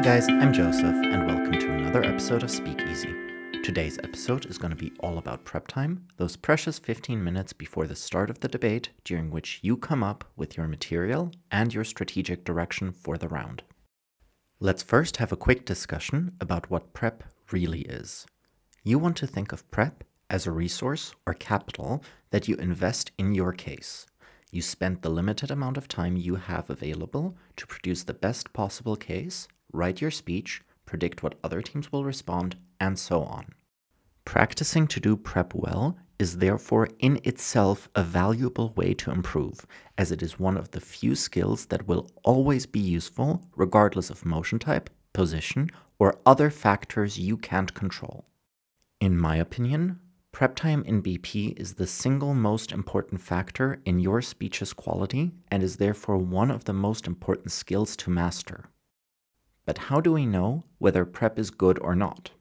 Hey guys, I'm Josef, and welcome to another episode of Speakeasy. Today's episode is going to be all about prep time, those precious 15 minutes before the start of the debate, during which you come up with your material and your strategic direction for the round. Let's first have a quick discussion about what prep really is. You want to think of prep as a resource or capital that you invest in your case. You spend the limited amount of time you have available to produce the best possible case, write your speech, predict what other teams will respond, and so on. Practicing to do prep well is therefore in itself a valuable way to improve, as it is one of the few skills that will always be useful regardless of motion type, position, or other factors you can't control. In my opinion, prep time in BP is the single most important factor in your speech's quality and is therefore one of the most important skills to master. But how do we know whether prep is good or not?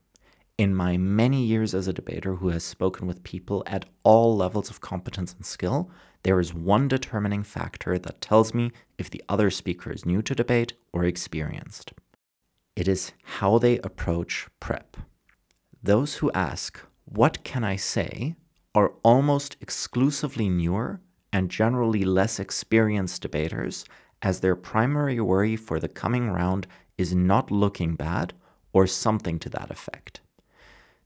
In my many years as a debater who has spoken with people at all levels of competence and skill, there is one determining factor that tells me if the other speaker is new to debate or experienced. It is how they approach prep. Those who ask, What can I say? are almost exclusively newer and generally less experienced debaters, as their primary worry for the coming round is not looking bad or something to that effect.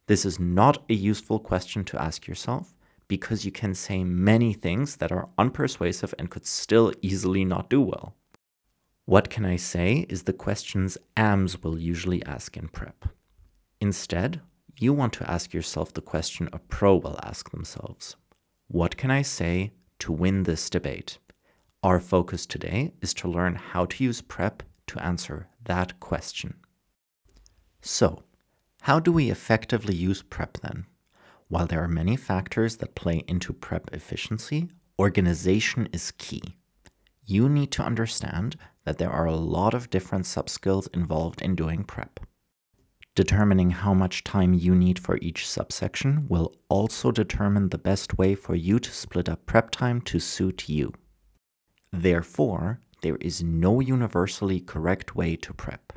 This is not a useful question to ask yourself because you can say many things that are unpersuasive and could still easily not do well. What can I say is the questions AMs will usually ask in prep. Instead, you want to ask yourself the question a pro will ask themselves What can I say to win this debate? Our focus today is to learn how to use prep to answer that question. So, how do we effectively use prep then? While there are many factors that play into prep efficiency, organization is key. You need to understand that there are a lot of different subskills involved in doing prep. Determining how much time you need for each subsection will also determine the best way for you to split up prep time to suit you. Therefore, there is no universally correct way to prep.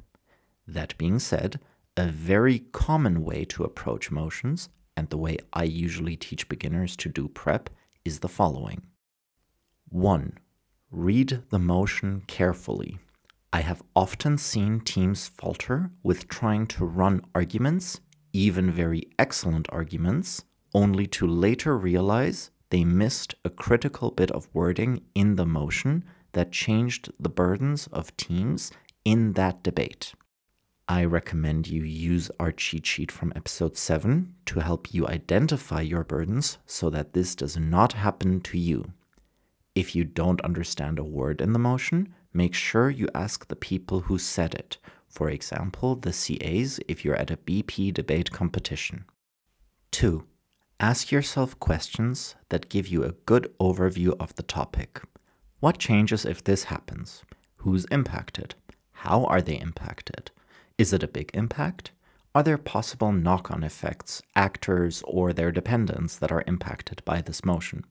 That being said, a very common way to approach motions, and the way I usually teach beginners to do prep, is the following 1. Read the motion carefully. I have often seen teams falter with trying to run arguments, even very excellent arguments, only to later realize they missed a critical bit of wording in the motion that changed the burdens of teams in that debate. I recommend you use our cheat sheet from episode 7 to help you identify your burdens so that this does not happen to you. If you don't understand a word in the motion, make sure you ask the people who said it, for example, the CAs if you're at a BP debate competition. 2. Ask yourself questions that give you a good overview of the topic. What changes if this happens? Who's impacted? How are they impacted? Is it a big impact? Are there possible knock on effects, actors, or their dependents that are impacted by this motion?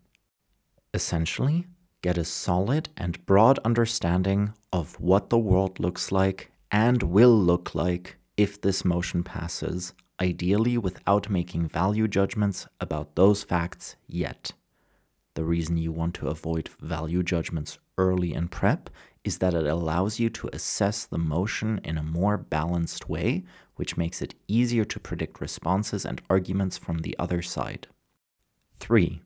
Essentially, get a solid and broad understanding of what the world looks like and will look like if this motion passes, ideally without making value judgments about those facts yet. The reason you want to avoid value judgments early in prep is that it allows you to assess the motion in a more balanced way, which makes it easier to predict responses and arguments from the other side. 3.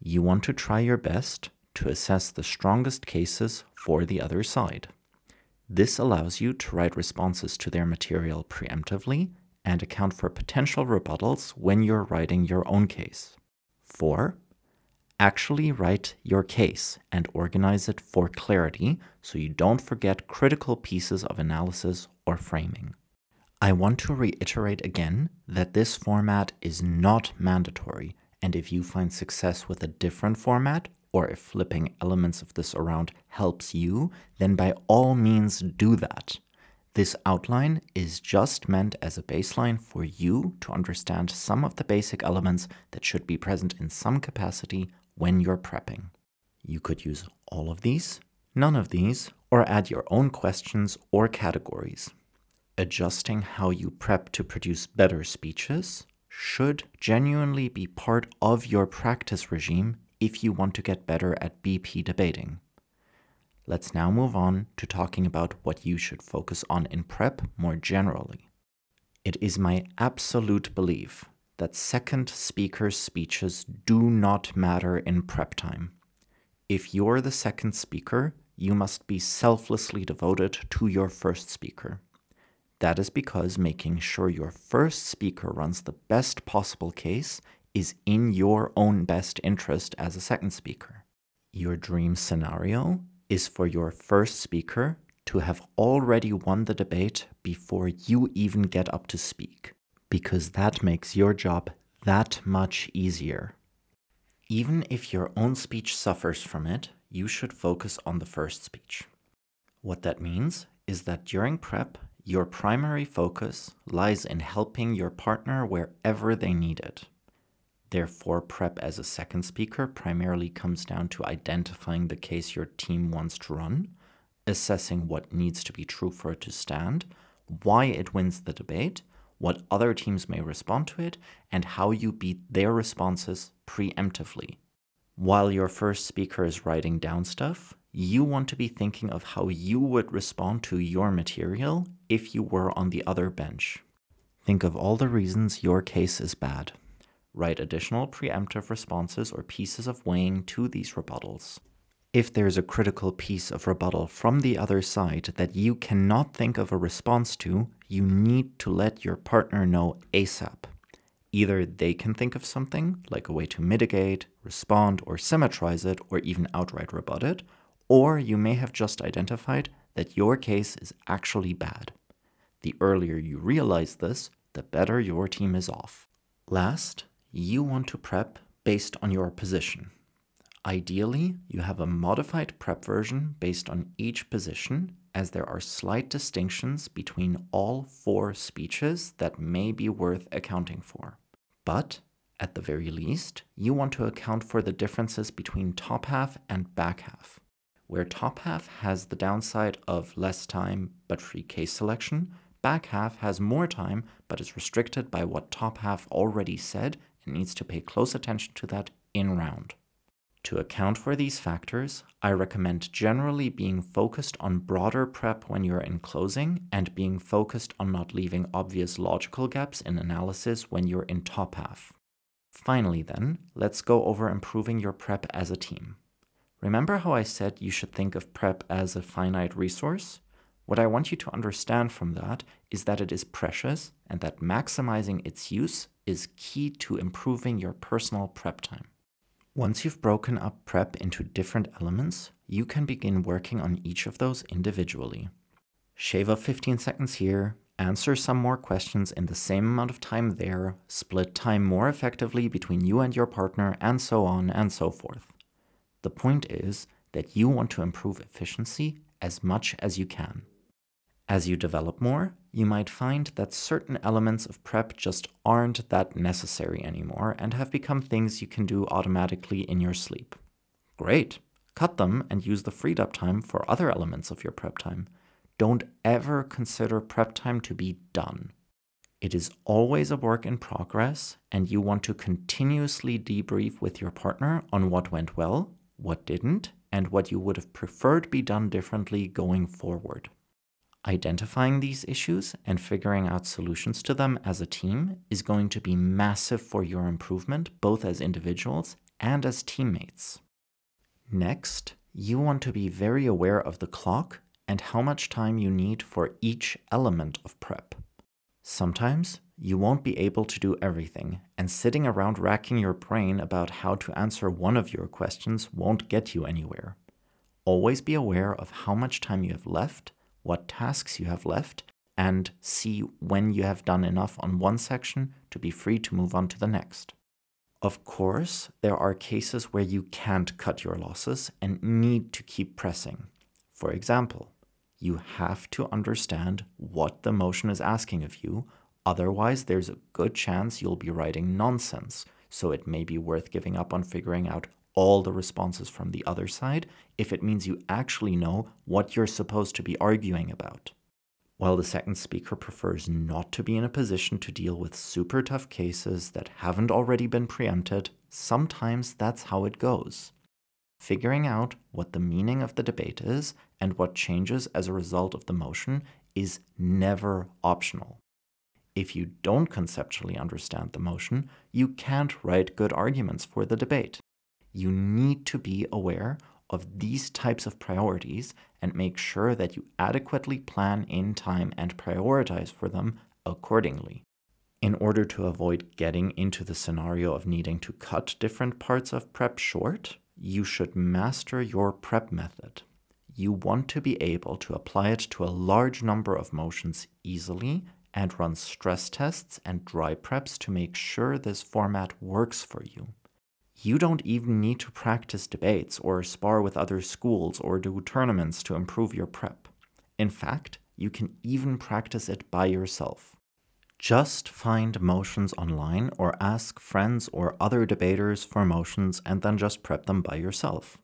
You want to try your best to assess the strongest cases for the other side. This allows you to write responses to their material preemptively and account for potential rebuttals when you're writing your own case. 4 actually write your case and organize it for clarity so you don't forget critical pieces of analysis or framing. I want to reiterate again that this format is not mandatory, and if you find success with a different format, or if flipping elements of this around helps you, then by all means do that. This outline is just meant as a baseline for you to understand some of the basic elements that should be present in some capacity when you're prepping. You could use all of these, none of these, or add your own questions or categories. Adjusting how you prep to produce better speeches should genuinely be part of your practice regime if you want to get better at BP debating. Let's now move on to talking about what you should focus on in prep more generally. It is my absolute belief that second speakers' speeches do not matter in prep time. If you're the second speaker, you must be selflessly devoted to your first speaker. That is because making sure your first speaker runs the best possible case is in your own best interest as a second speaker. Your dream scenario is for your first speaker to have already won the debate before you even get up to speak, because that makes your job that much easier. Even if your own speech suffers from it, you should focus on the first speech. What that means is that during prep, your primary focus lies in helping your partner wherever they need it. Therefore, prep as a second speaker primarily comes down to identifying the case your team wants to run, assessing what needs to be true for it to stand, why it wins the debate, what other teams may respond to it, and how you beat their responses preemptively. While your first speaker is writing down stuff, you want to be thinking of how you would respond to your material if you were on the other bench. Think of all the reasons your case is bad. Write additional preemptive responses or pieces of weighing to these rebuttals. If there's a critical piece of rebuttal from the other side that you cannot think of a response to, you need to let your partner know ASAP. Either they can think of something, like a way to mitigate, respond, or symmetrize it, or even outright rebut it, or you may have just identified that your case is actually bad. The earlier you realize this, the better your team is off. Last, you want to prep based on your position. Ideally, you have a modified prep version based on each position, as there are slight distinctions between all four speeches that may be worth accounting for. But, at the very least, you want to account for the differences between top half and back half where top half has the downside of less time but free case selection, back half has more time but is restricted by what top half already said and needs to pay close attention to that in round. To account for these factors, I recommend generally being focused on broader prep when you're in closing and being focused on not leaving obvious logical gaps in analysis when you're in top half. Finally, then, let's go over improving your prep as a team. Remember how I said you should think of prep as a finite resource? What I want you to understand from that is that it is precious and that maximizing its use is key to improving your personal prep time. Once you've broken up prep into different elements, you can begin working on each of those individually. Shave off 15 seconds here, answer some more questions in the same amount of time there, split time more effectively between you and your partner, and so on and so forth. The point is that you want to improve efficiency as much as you can. As you develop more, you might find that certain elements of prep just aren't that necessary anymore and have become things you can do automatically in your sleep. Great! Cut them and use the freed up time for other elements of your prep time. Don't ever consider prep time to be done. It is always a work in progress, and you want to continuously debrief with your partner on what went well what didn't, and what you would have preferred be done differently going forward. Identifying these issues and figuring out solutions to them as a team is going to be massive for your improvement, both as individuals and as teammates. Next, you want to be very aware of the clock and how much time you need for each element of prep. Sometimes you won't be able to do everything, and sitting around racking your brain about how to answer one of your questions won't get you anywhere. Always be aware of how much time you have left, what tasks you have left, and see when you have done enough on one section to be free to move on to the next. Of course, there are cases where you can't cut your losses and need to keep pressing. For example, you have to understand what the motion is asking of you Otherwise, there's a good chance you'll be writing nonsense, so it may be worth giving up on figuring out all the responses from the other side if it means you actually know what you're supposed to be arguing about. While the second speaker prefers not to be in a position to deal with super tough cases that haven't already been preempted, sometimes that's how it goes. Figuring out what the meaning of the debate is and what changes as a result of the motion is never optional. If you don't conceptually understand the motion, you can't write good arguments for the debate. You need to be aware of these types of priorities and make sure that you adequately plan in time and prioritize for them accordingly. In order to avoid getting into the scenario of needing to cut different parts of prep short, you should master your prep method. You want to be able to apply it to a large number of motions easily and run stress tests and dry preps to make sure this format works for you. You don't even need to practice debates or spar with other schools or do tournaments to improve your prep. In fact, you can even practice it by yourself. Just find motions online or ask friends or other debaters for motions and then just prep them by yourself.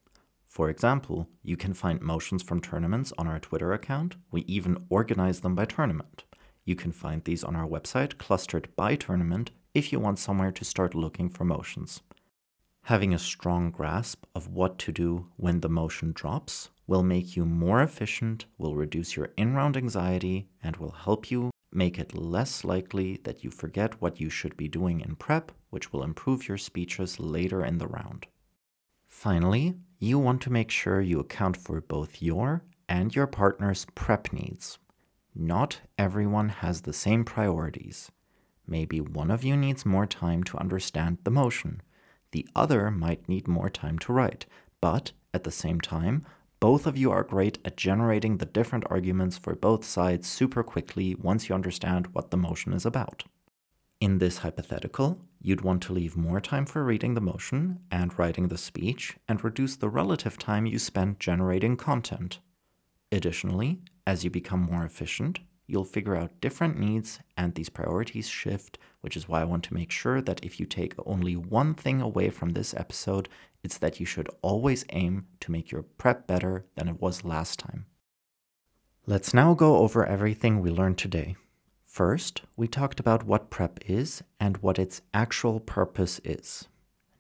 For example, you can find motions from tournaments on our Twitter account. We even organize them by tournament. You can find these on our website, clustered by tournament, if you want somewhere to start looking for motions. Having a strong grasp of what to do when the motion drops will make you more efficient, will reduce your in round anxiety, and will help you make it less likely that you forget what you should be doing in prep, which will improve your speeches later in the round. Finally, you want to make sure you account for both your and your partner's prep needs. Not everyone has the same priorities. Maybe one of you needs more time to understand the motion. The other might need more time to write. But at the same time, both of you are great at generating the different arguments for both sides super quickly once you understand what the motion is about. In this hypothetical, you'd want to leave more time for reading the motion and writing the speech and reduce the relative time you spend generating content. Additionally, as you become more efficient, you'll figure out different needs and these priorities shift, which is why I want to make sure that if you take only one thing away from this episode, it's that you should always aim to make your prep better than it was last time. Let's now go over everything we learned today. First, we talked about what prep is and what its actual purpose is.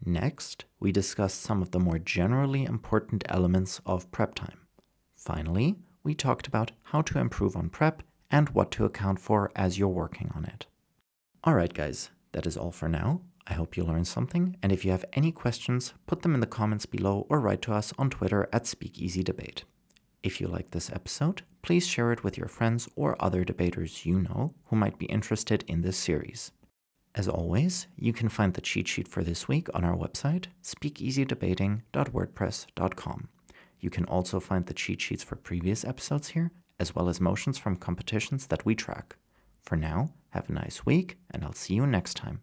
Next, we discussed some of the more generally important elements of prep time. Finally, we talked about how to improve on prep and what to account for as you're working on it. Alright, guys, that is all for now. I hope you learned something, and if you have any questions, put them in the comments below or write to us on Twitter at SpeakeasyDebate. If you like this episode, please share it with your friends or other debaters you know who might be interested in this series. As always, you can find the cheat sheet for this week on our website, speakeasydebating.wordpress.com. You can also find the cheat sheets for previous episodes here, as well as motions from competitions that we track. For now, have a nice week, and I'll see you next time.